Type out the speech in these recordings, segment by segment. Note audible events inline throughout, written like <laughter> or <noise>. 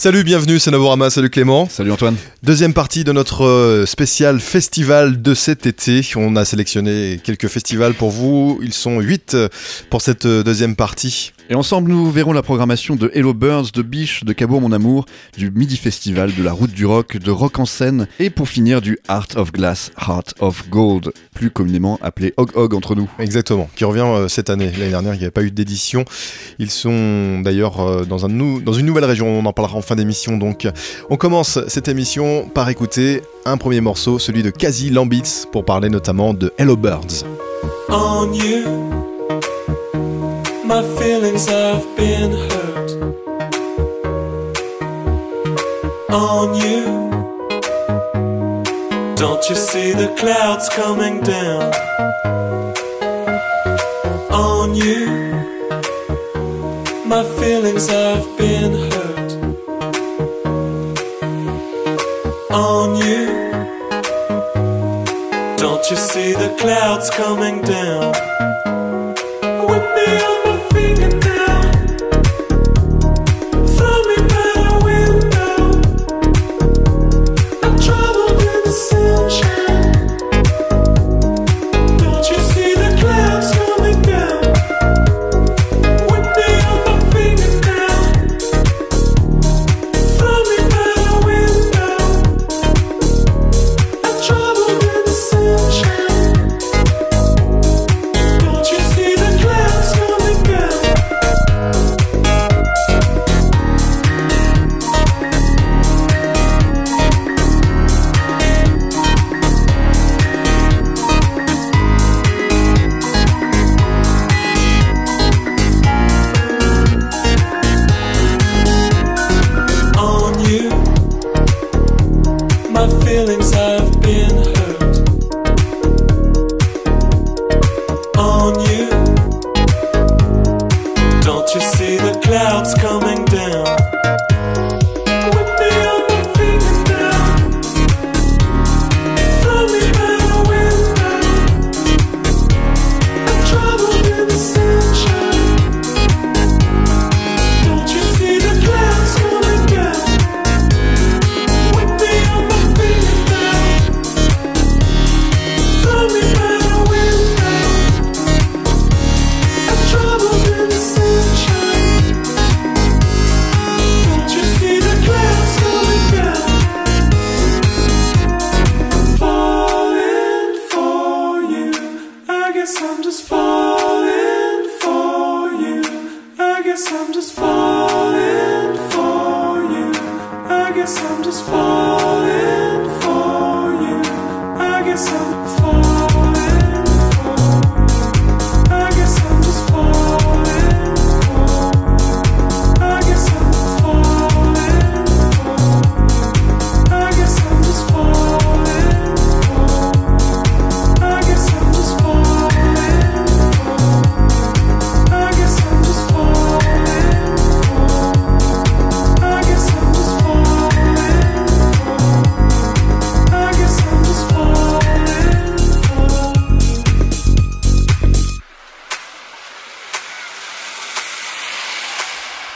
Salut, bienvenue, c'est Novorama, salut Clément. Salut Antoine. Deuxième partie de notre euh, spécial festival de cet été. On a sélectionné quelques festivals pour vous. Ils sont 8 euh, pour cette euh, deuxième partie. Et ensemble, nous verrons la programmation de Hello Birds, de Biche, de Cabourg Mon Amour, du Midi Festival, de la Route du Rock, de Rock en scène, et pour finir du Heart of Glass, Heart of Gold, plus communément appelé Hog Hog entre nous. Exactement, qui revient cette année. L'année dernière, il n'y avait pas eu d'édition. Ils sont d'ailleurs dans, un dans une nouvelle région, on en parlera en fin d'émission. Donc, on commence cette émission par écouter un premier morceau, celui de Kazi Lambits, pour parler notamment de Hello Birds. On you, my feelings have been hurt. On you, don't you see the clouds coming down? On you, my feelings have been hurt. on you. Don't you see the clouds coming down?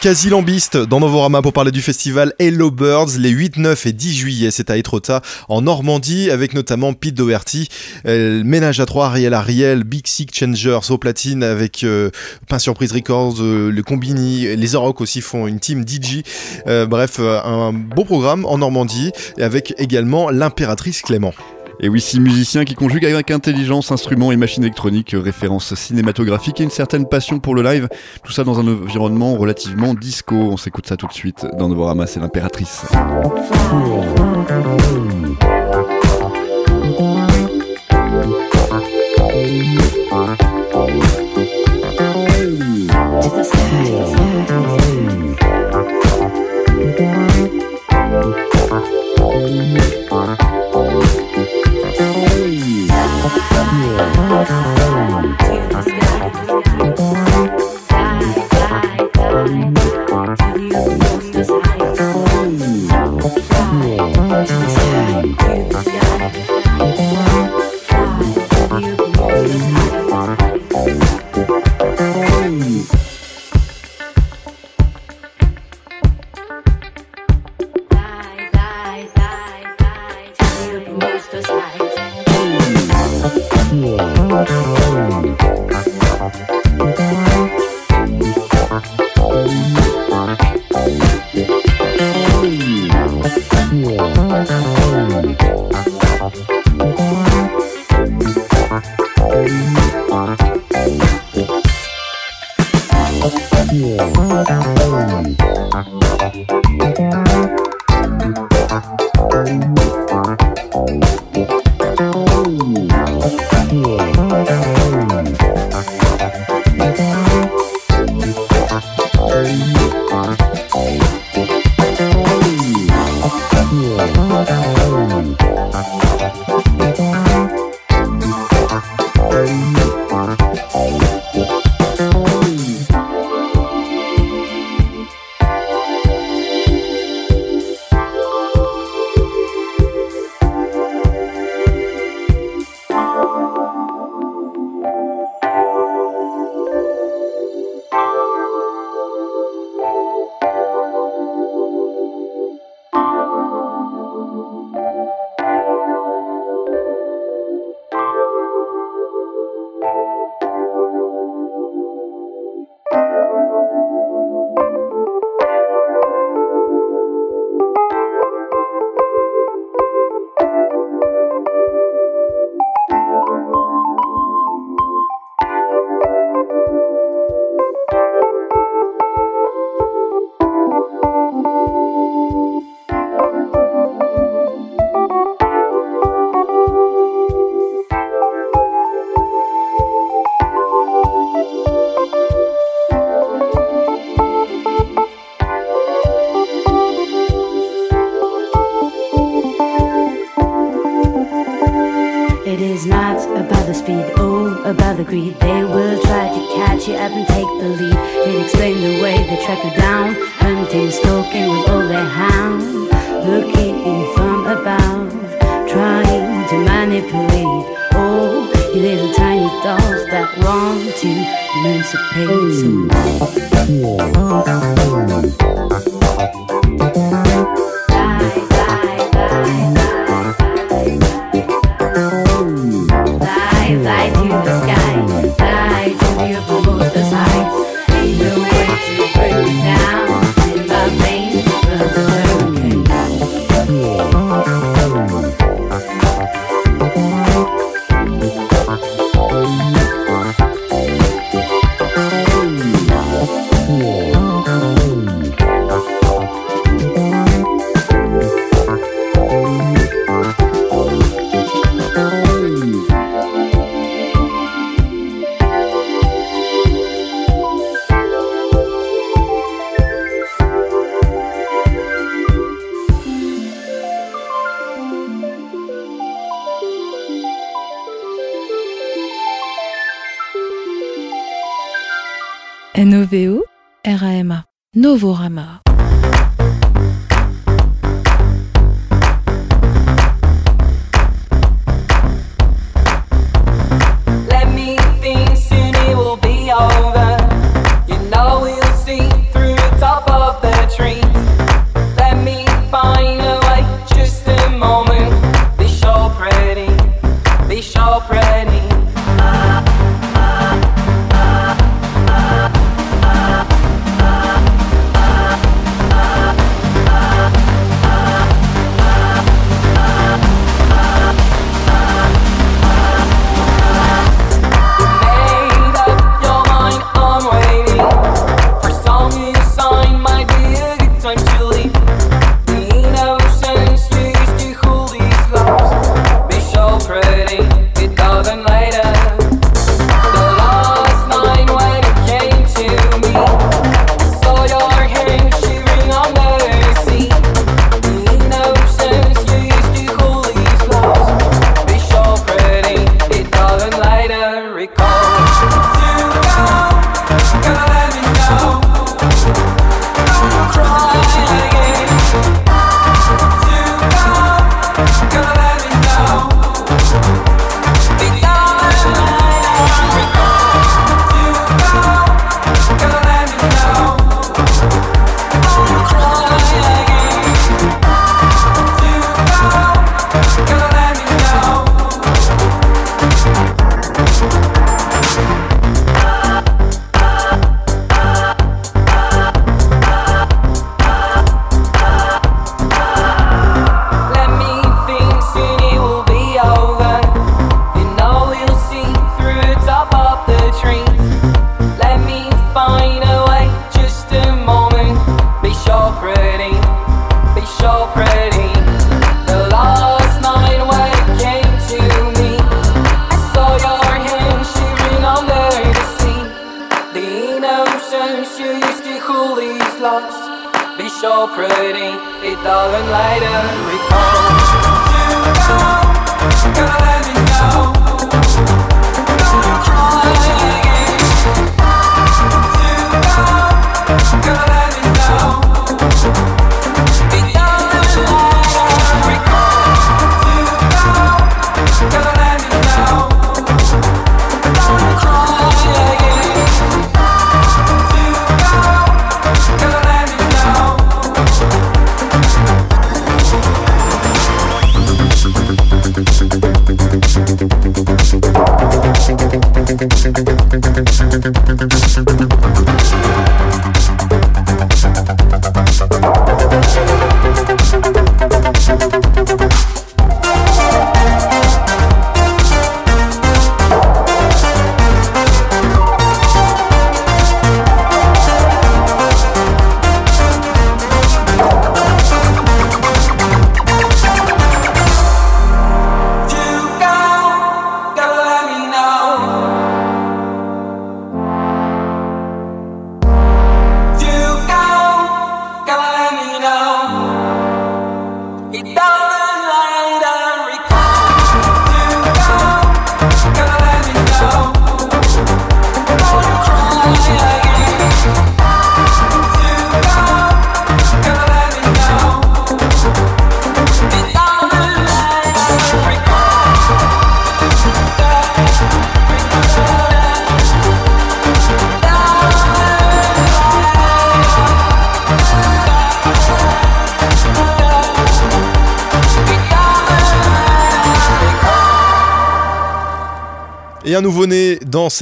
Quasi lambiste dans Novorama pour parler du festival Hello Birds les 8, 9 et 10 juillet. C'est à Etretat en Normandie avec notamment Pete Doherty, euh, Ménage à 3, Ariel Ariel, Big Sick Changers au platine avec euh, Pain Surprise Records, euh, le Combini, les Orocs aussi font une team DJ. bref, un beau programme en Normandie avec également l'impératrice Clément. Et oui, six musiciens qui conjuguent avec intelligence, instruments et machines électroniques, références cinématographiques et une certaine passion pour le live. Tout ça dans un environnement relativement disco. On s'écoute ça tout de suite dans Novorama, c'est l'impératrice. Yeah. Victims talking with all their hands, looking in from above, trying to manipulate all the little tiny dolls that want to emancipate someone.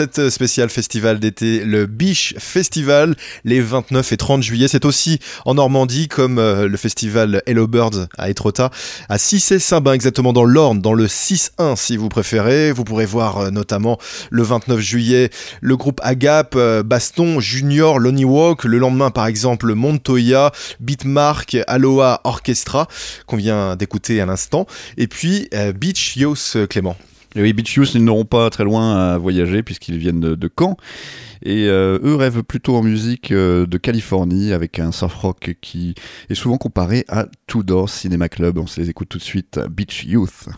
Cette spéciale festival d'été, le Biche Festival, les 29 et 30 juillet. C'est aussi en Normandie, comme euh, le festival Hello Birds à Étretat, à Cissé-Saint-Bain, exactement dans l'Orne, dans le 6-1 si vous préférez. Vous pourrez voir euh, notamment le 29 juillet le groupe Agap, euh, Baston, Junior, Lonnie Walk. Le lendemain, par exemple, Montoya, Beatmark, Aloha Orchestra, qu'on vient d'écouter à l'instant. Et puis Beach Youth Clément. Et oui, Beach Youth, ils n'auront pas très loin à voyager puisqu'ils viennent de, Caen. Et euh, eux rêvent plutôt en musique euh, de Californie avec un surf rock qui est souvent comparé à Tudor Cinema Club. On se les écoute tout de suite, Beach Youth.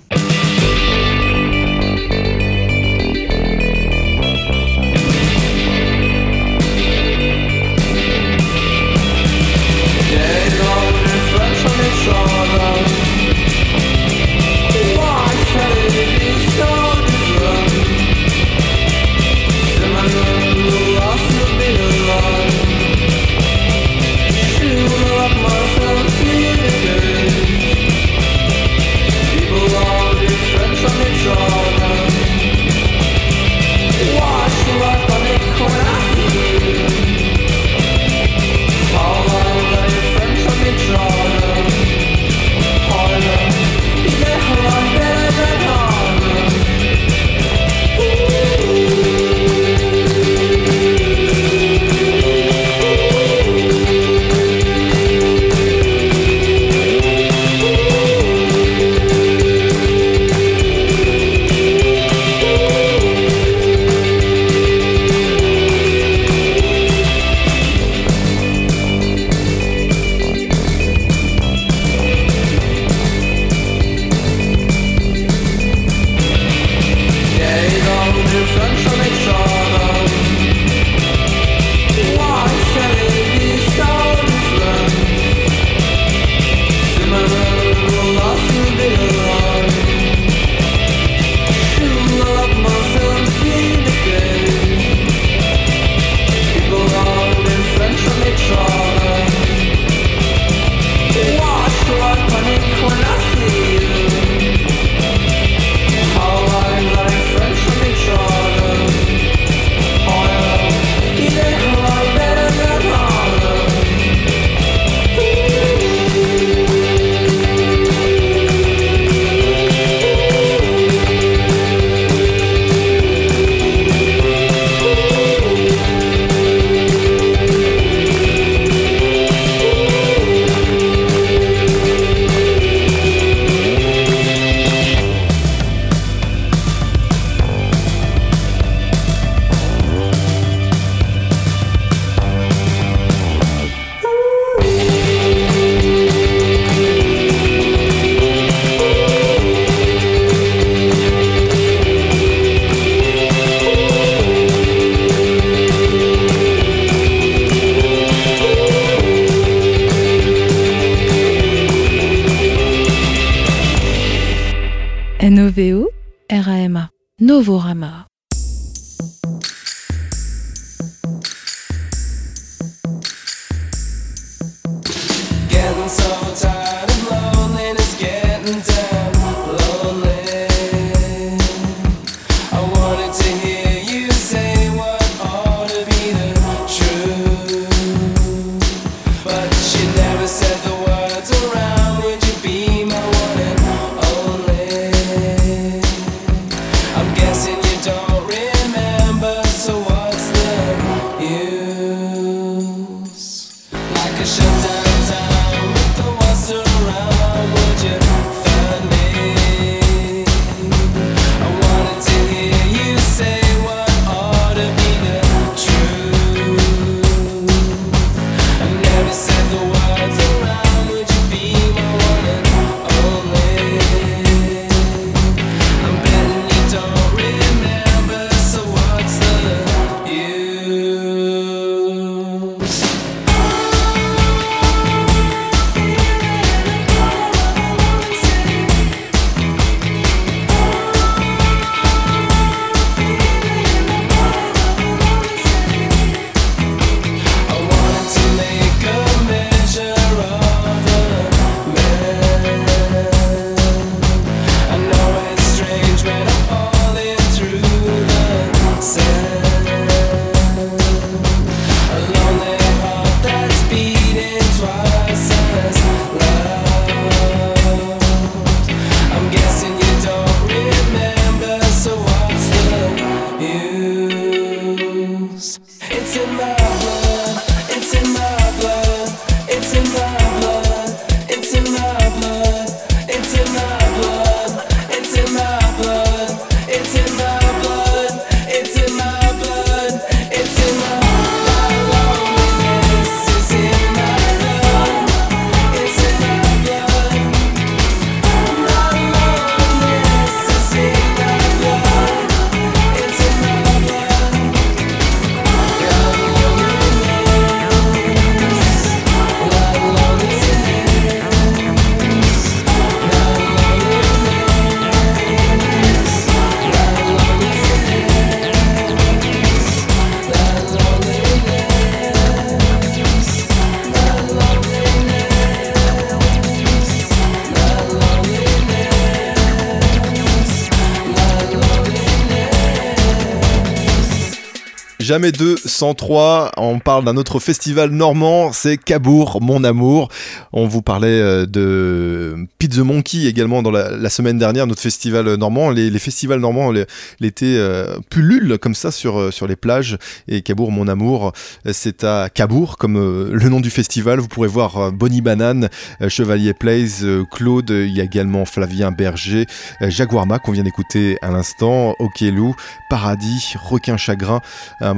Jamais 2 sans 3, on parle d'un autre festival normand, c'est Cabourg, mon amour. On vous parlait euh, de the Monkey également dans la, semaine dernière, notre festival normand. Les, festivals normands l'été euh, pullulent comme ça sur, euh, sur les plages. Et Cabourg, mon amour, c'est à Cabourg, comme le nom du festival. Vous pourrez voir Bonnie Banane, Chevalier Plays, Claude, il y a également Flavien Berger, Jaguarma qu'on vient d'écouter à l'instant, Okelou, Paradis, Requin Chagrin,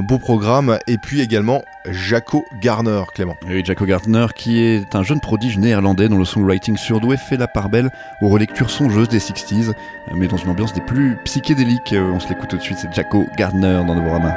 beau programme, et puis également Jaco Garner, Clément. Oui, Jaco Gardner, qui est un jeune prodige néerlandais dont le songwriting surdoué fait la part belle aux relectures songeuses des 60s, euh, mais dans une ambiance des plus psychédéliques. Euh, On se l'écoute tout de suite, c'est Jaco Gardner dans Novorama.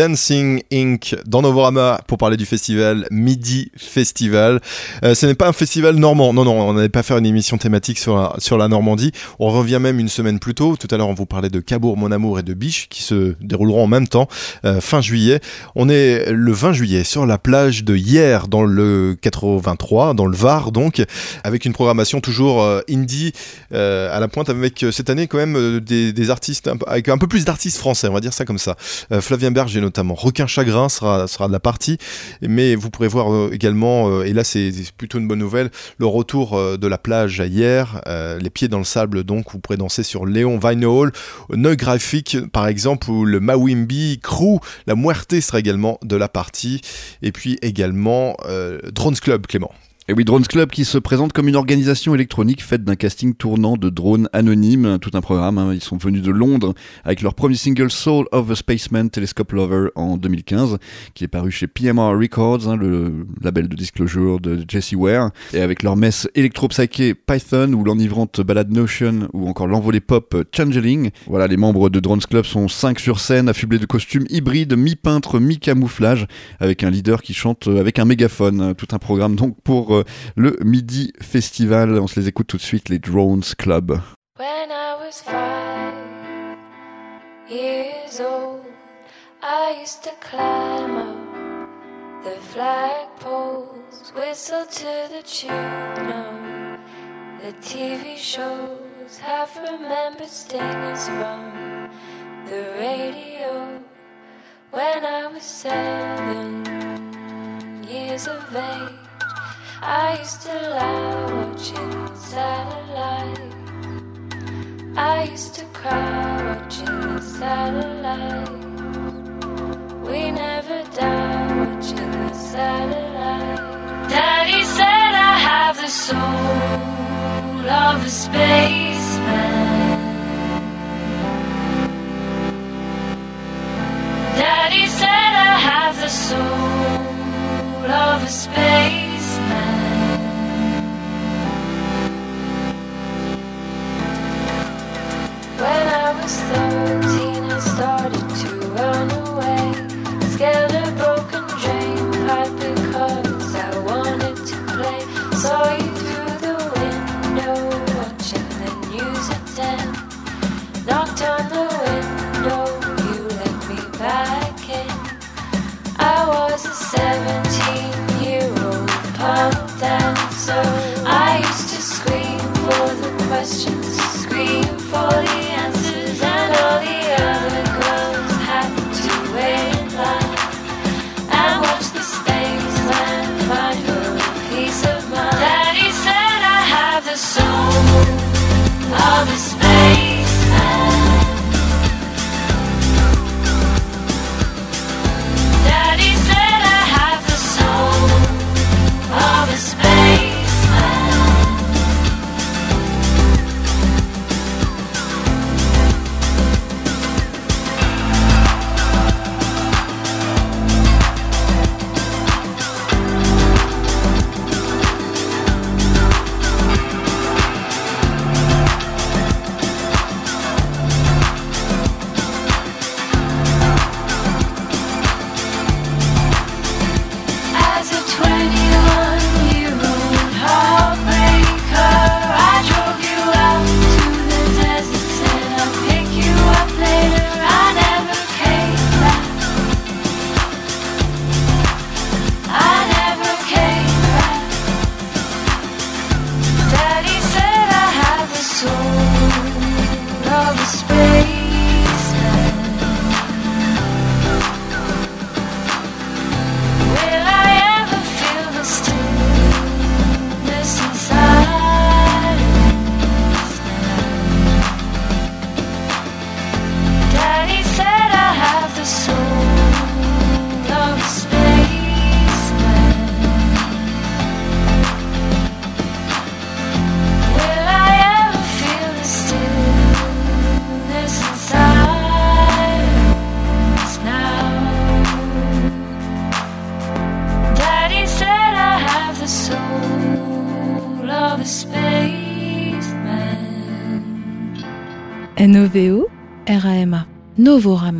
Dancing Inc. dans Novorama pour parler du festival Midi Festival. Euh, ce n'est pas un festival normand, non, non, on n'allait pas faire une émission thématique sur la, sur la Normandie. On revient même une semaine plus tôt. Tout à l'heure, on vous parlait de Cabourg, Mon Amour et de Biche qui se dérouleront en même temps, euh, fin juillet. On est le 20 juillet sur la plage de hier dans le 83, dans le Var donc, avec une programmation toujours euh, indie à la pointe avec cette année quand même des, des artistes, avec un peu plus d'artistes français, on va dire ça comme ça. Flavien Berger notamment, Requin Chagrin sera, de la partie, mais vous pourrez voir euh, également, euh, et là c'est plutôt une bonne nouvelle, le retour euh, de la plage hier, les pieds dans le sable donc, vous pourrez danser sur Léon Vinehall, Neuil Graphique par exemple, ou le Mawimbi Crew, la Muerte sera également de la partie, et puis également Drones Club, Clément. Et oui, Drones Club qui se présente comme une organisation électronique faite d'un casting tournant de drones anonymes, tout un programme. hein. Ils sont venus de Londres avec leur premier single Soul of a Spaceman Telescope Lover en 2015, qui est paru chez PMR Records, hein, le label de disclosure de Jesse Ware, et avec leur messe électro-psyché Python ou l'enivrante balade Notion ou encore l'envolée pop Changeling. Voilà, les membres de Drones Club sont 5 sur scène, affublés de costumes hybrides, mi-peintre, mi-camouflage, avec un leader qui chante euh, avec un mégaphone. Tout un programme donc pour le Midi Festival. On se les écoute tout de suite, les Drones Club. When I was five years old, I used to climb up the flagpoles, whistle to the tune of the TV shows. Have remembered stingers from the radio when I was seven years of age. I used to lie watching satellite. I used to cry watching the satellite. We never die watching the satellite. Daddy said I have the soul of a spaceman. Daddy said I have the soul of a spaceman. I used to scream for the questions, scream for the of a Novorama.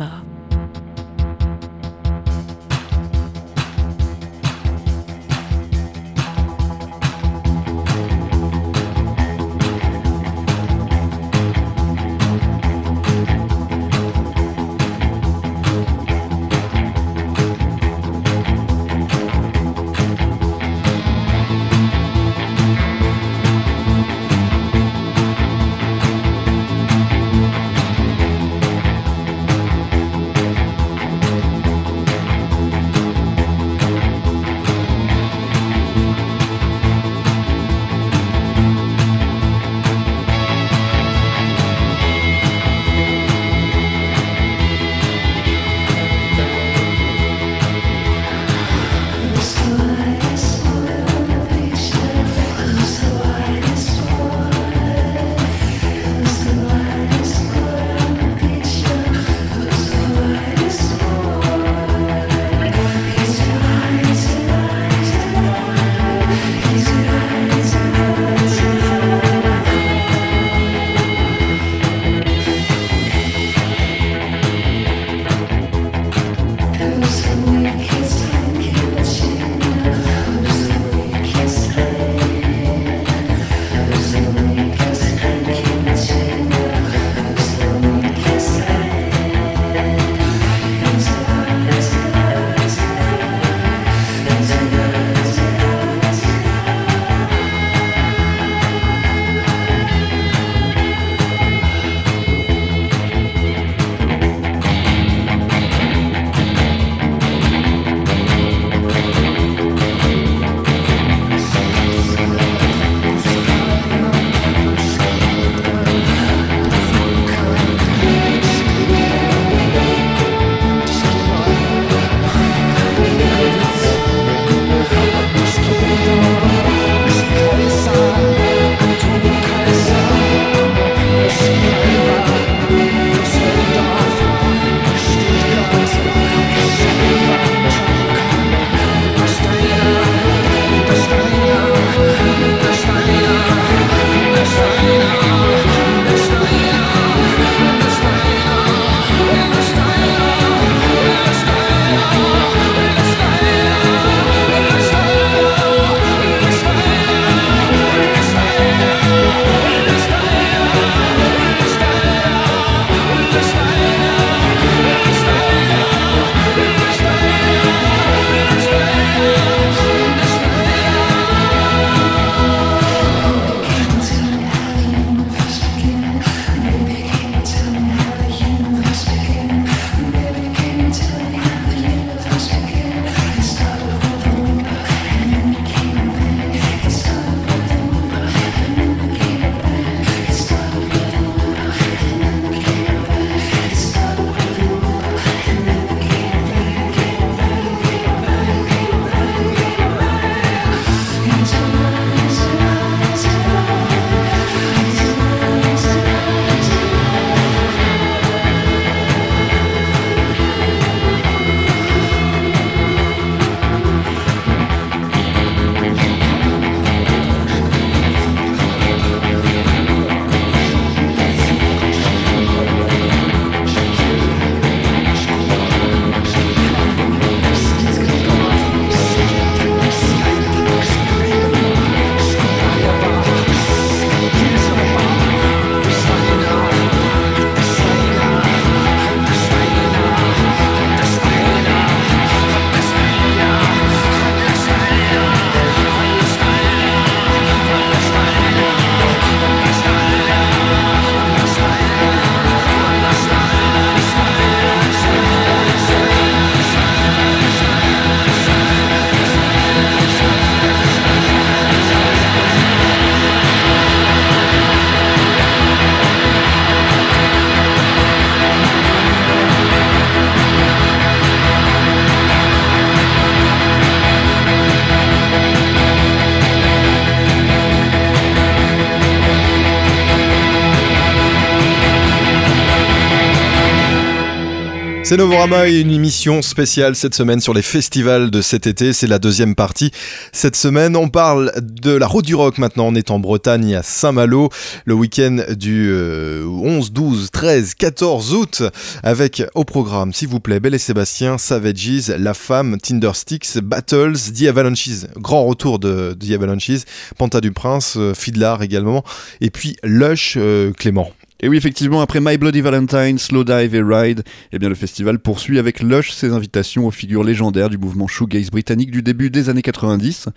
C'est Novorama et une émission spéciale cette semaine sur les festivals de cet été. C'est la deuxième partie. Cette semaine, on parle de la route du rock maintenant. On est en Bretagne à Saint-Malo le week-end du euh, 11, 12, 13, 14 août avec au programme, s'il vous plaît, Belle et Sébastien, Savages, La Femme, Tindersticks, Battles, The Avalanches, grand retour de The Avalanches, Panta du Prince, euh, Fiddlar également, et puis Lush, euh, Clément. Et oui, effectivement, après My Bloody Valentine, Slow Dive et Ride, eh bien, le festival poursuit avec Lush ses invitations aux figures légendaires du mouvement shoegaze britannique du début des années 90.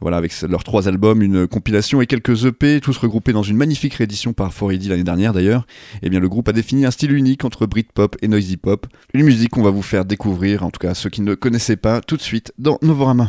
Voilà, avec leurs trois albums, une compilation et quelques EP, tous regroupés dans une magnifique réédition par 4AD l'année dernière d'ailleurs. Eh bien, le groupe a défini un style unique entre Britpop et Noisy Pop. Une musique qu'on va vous faire découvrir, en tout cas ceux qui ne connaissaient pas, tout de suite dans Novorama.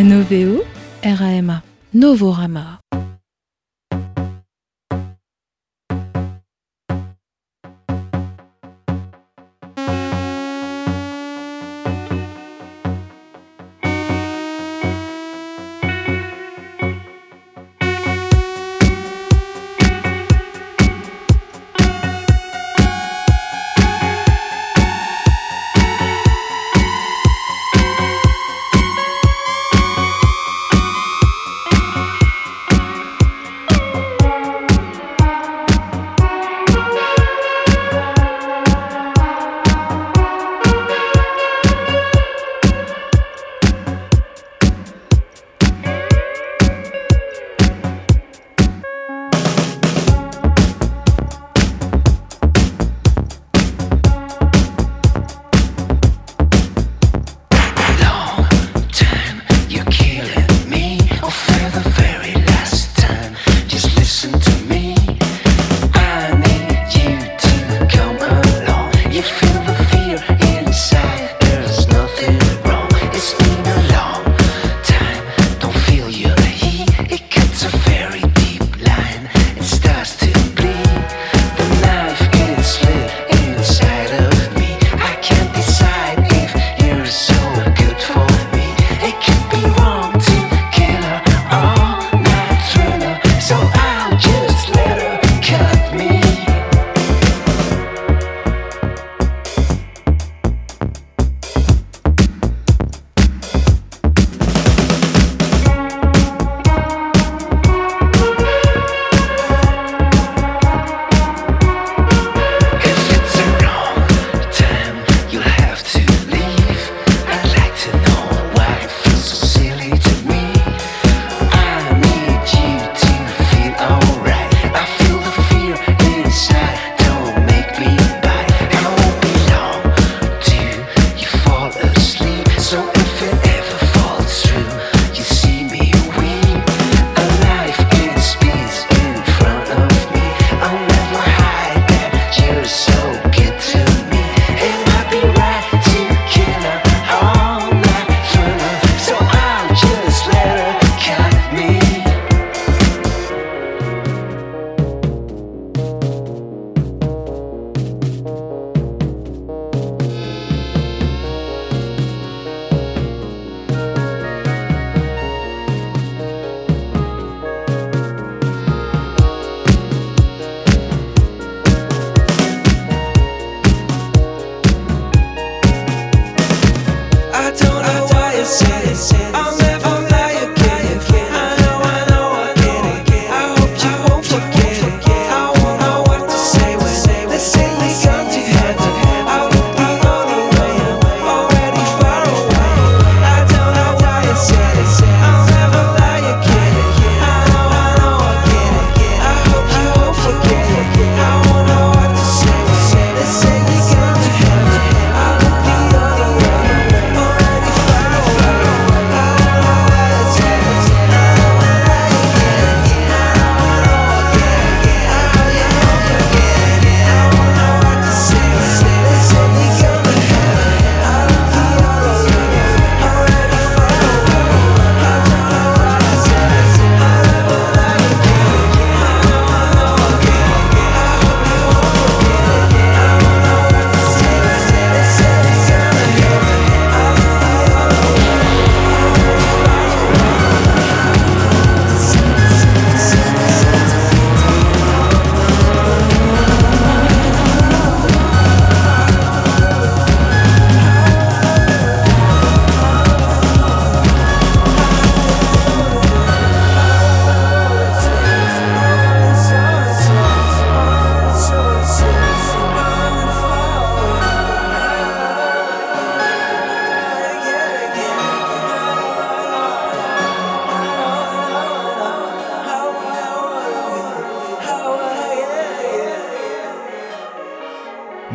N-O-V-O, R-A-M-A. Novorama.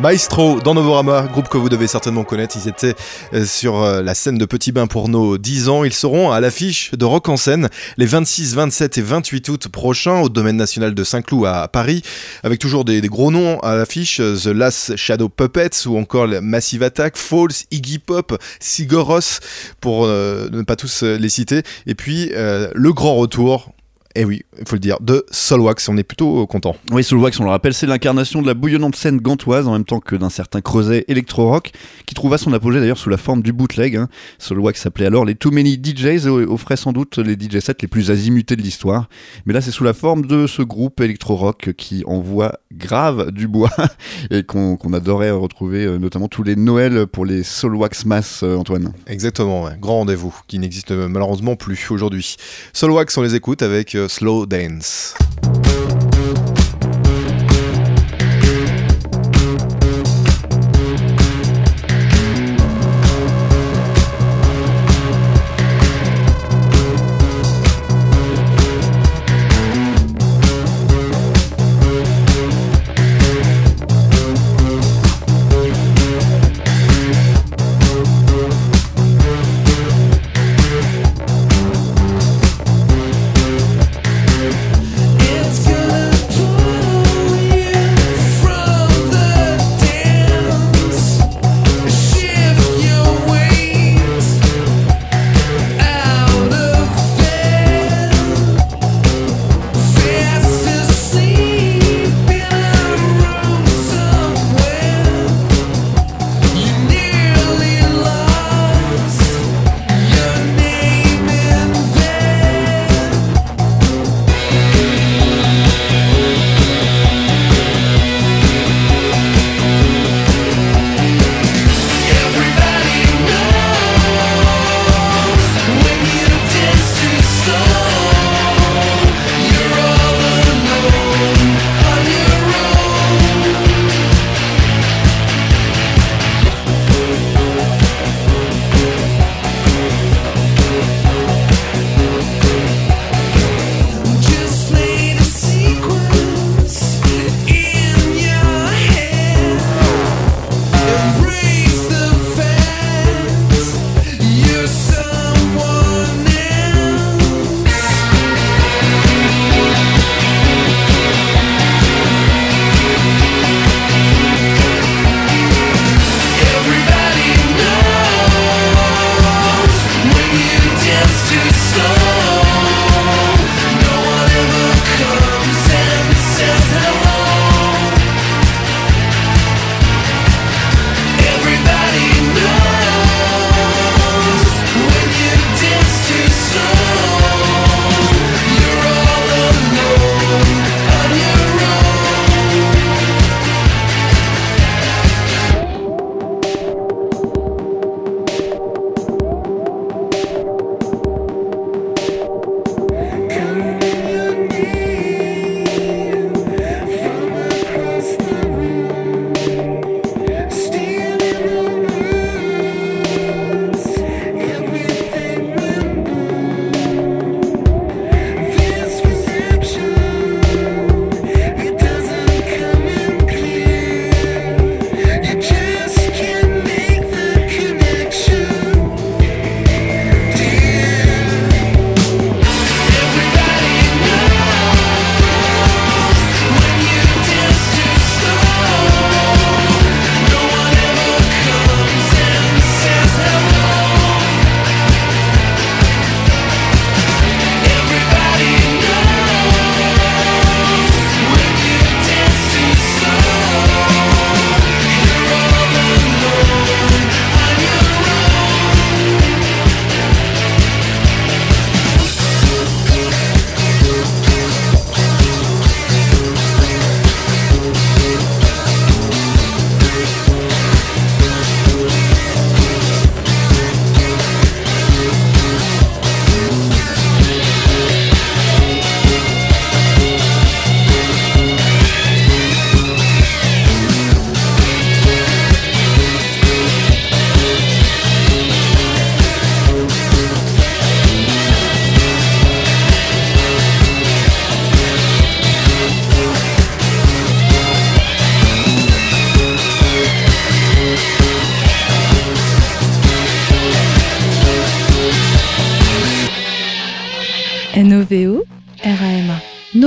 Maestro dans Novorama, groupe que vous devez certainement connaître. Ils étaient euh, sur euh, la scène de Petit Bain pour nos 10 ans. Ils seront à l'affiche de Rock en scène les 26, 27 et 28 août prochains au domaine national de Saint-Cloud à Paris, avec toujours des, gros noms à l'affiche euh, The Last Shadow Puppets ou encore Massive Attack, Falls, Iggy Pop, Sigoros, pour ne pas tous les citer. Et puis le grand retour. Et oui, il faut le dire, de Solwax, on est plutôt euh, content. Oui, Soulwax, on le rappelle, c'est l'incarnation de la bouillonnante scène gantoise en même temps que d'un certain creuset électro-rock qui trouva son apogée d'ailleurs sous la forme du bootleg. Hein. Soulwax s'appelait alors les Too Many DJs et offrait sans doute les DJ sets les plus azimutés de l'histoire. Mais là, c'est sous la forme de ce groupe électro-rock qui envoie grave du bois <laughs> et qu'on adorait retrouver euh, notamment tous les Noëls pour les Soulwax Mass, euh, Antoine. Exactement, ouais. grand rendez-vous qui n'existe malheureusement plus aujourd'hui. Solwax, on les écoute avec Slow Dance.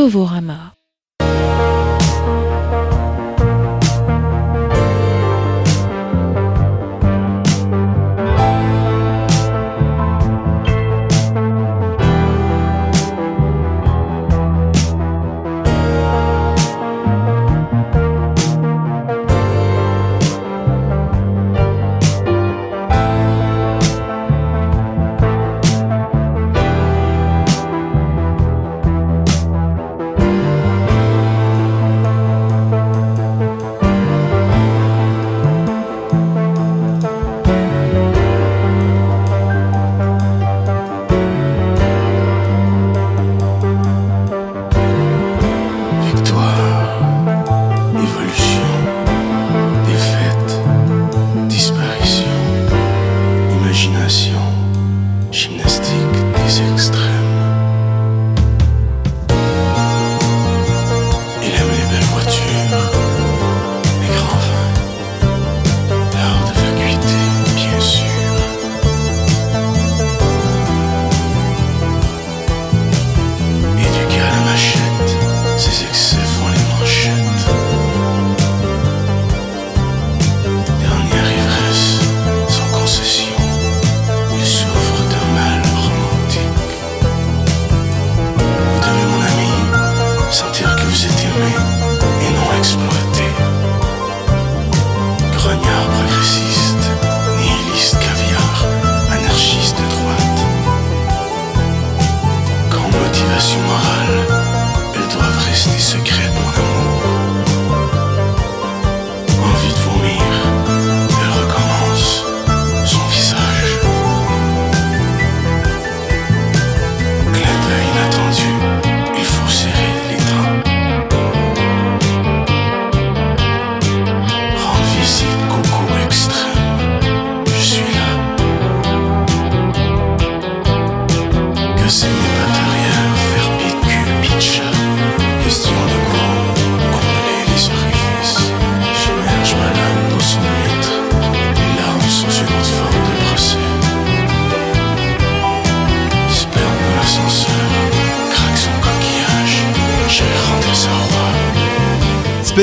Novorama.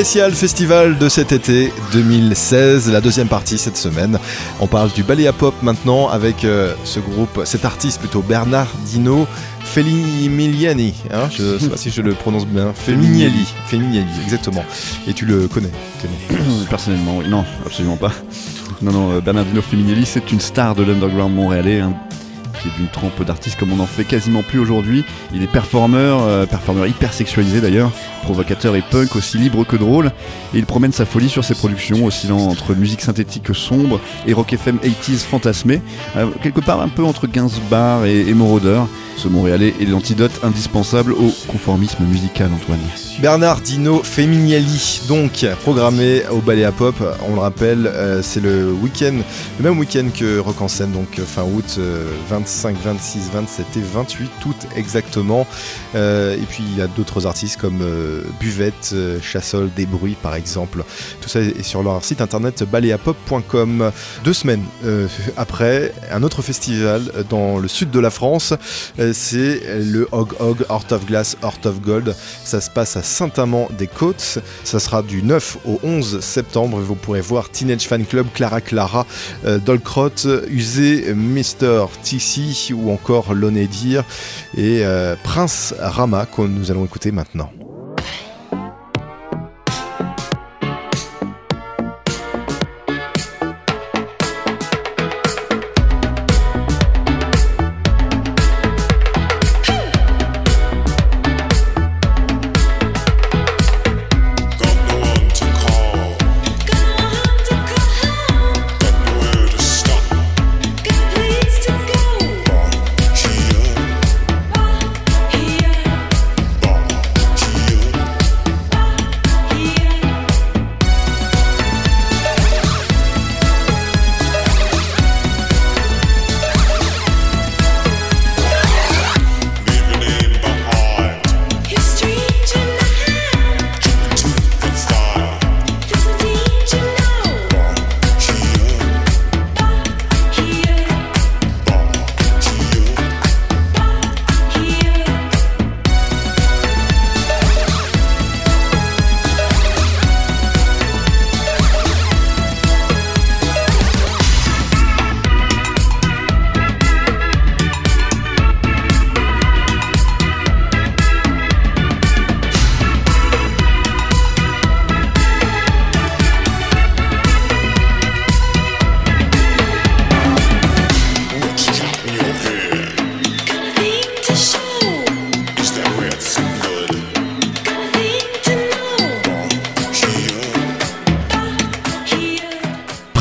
Spécial festival de cet été 2016, la deuxième partie cette semaine. On parle du ballet à pop maintenant avec euh, ce groupe, cet artiste plutôt Bernardino Feminielli. Hein, je sais pas si je le prononce bien. Feminielli, exactement. Et tu le connais. <coughs> Personnellement, oui. Non, absolument pas. Non, non, euh, Bernardino Femminelli, c'est une star de l'underground montréalais, hein, qui est d'une trempe d'artistes comme on en fait quasiment plus aujourd'hui. Il est performeur, euh, performeur hyper sexualisé d'ailleurs, provocateur et punk, aussi libre que drôle. Et il promène sa folie sur ses productions, oscillant entre musique synthétique sombre et rock FM 80s fantasmé, euh, quelque part un peu entre Gainsbourg et, et Moroder. Ce Montréalais est l'antidote indispensable au conformisme musical, Antoine. Bernardino Feminielli, donc programmé au Ballet à Pop. On le rappelle, euh, c'est le week-end, le même week-end que Rock en scène, donc euh, fin août, euh, 25, 26, 27 et 28 août exactement. Et puis il y a d'autres artistes comme Buvette, euh, Chassol, Des Bruits par exemple. Tout ça est sur leur site internet baléapop.com. Deux semaines euh, après, un autre festival dans le sud de la France, euh, c'est le Hog Hog Heart of Glass, Heart of Gold. Ça se passe à Saint-Amand-des-Côtes. Ça sera du 9 au 11 septembre. Vous pourrez voir Teenage Fan Club, Clara Clara, euh, Dolcrot, Usé, Mr. TC ou encore Lonedir et euh, Prince Rama que nous allons écouter maintenant.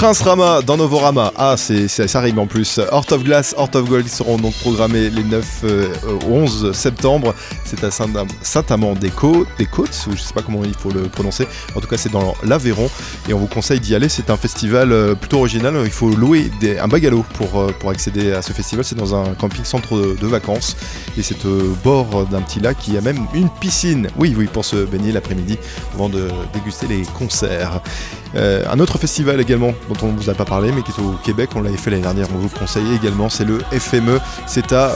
Prince Rama dans Novorama. Ah, c'est, ça rime en plus. Heart of Glass, Heart of Gold seront donc programmés les 9 euh, au 11 septembre. C'est à Saint- Saint-Amand-des-Côtes, des Côtes, ou je sais pas comment il faut le prononcer. En tout cas, c'est dans l'Aveyron et on vous conseille d'y aller. C'est un festival euh, plutôt original. Il faut louer des- un bungalow pour, euh, pour accéder à ce festival. C'est dans un camping-centre de, de vacances et c'est au bord d'un petit lac qui a même une piscine. Oui, oui, pour se baigner l'après-midi avant de déguster les concerts. Euh, un autre festival également dont on ne vous a pas parlé mais qui est au Québec, on l'avait fait l'année dernière, on vous le conseille également, c'est le FME. C'est à.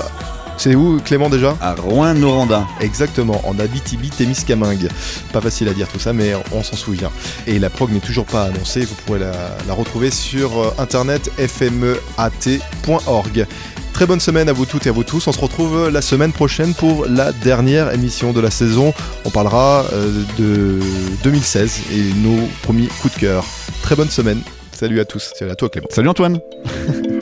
C'est où Clément déjà? À Rouen-Noranda. Exactement, en Abitibi-Témiscamingue. Pas facile à dire tout ça, mais on s'en souvient. Et la prog n'est toujours pas annoncée, vous pourrez la, la retrouver sur euh, internet fmeat.org. Très bonne semaine à vous toutes et à vous tous. On se retrouve la semaine prochaine pour la dernière émission de la saison. On parlera euh, de 2016 et nos premiers coups de cœur. Très bonne semaine. Salut à tous. Salut à toi Clément. Salut Antoine <laughs>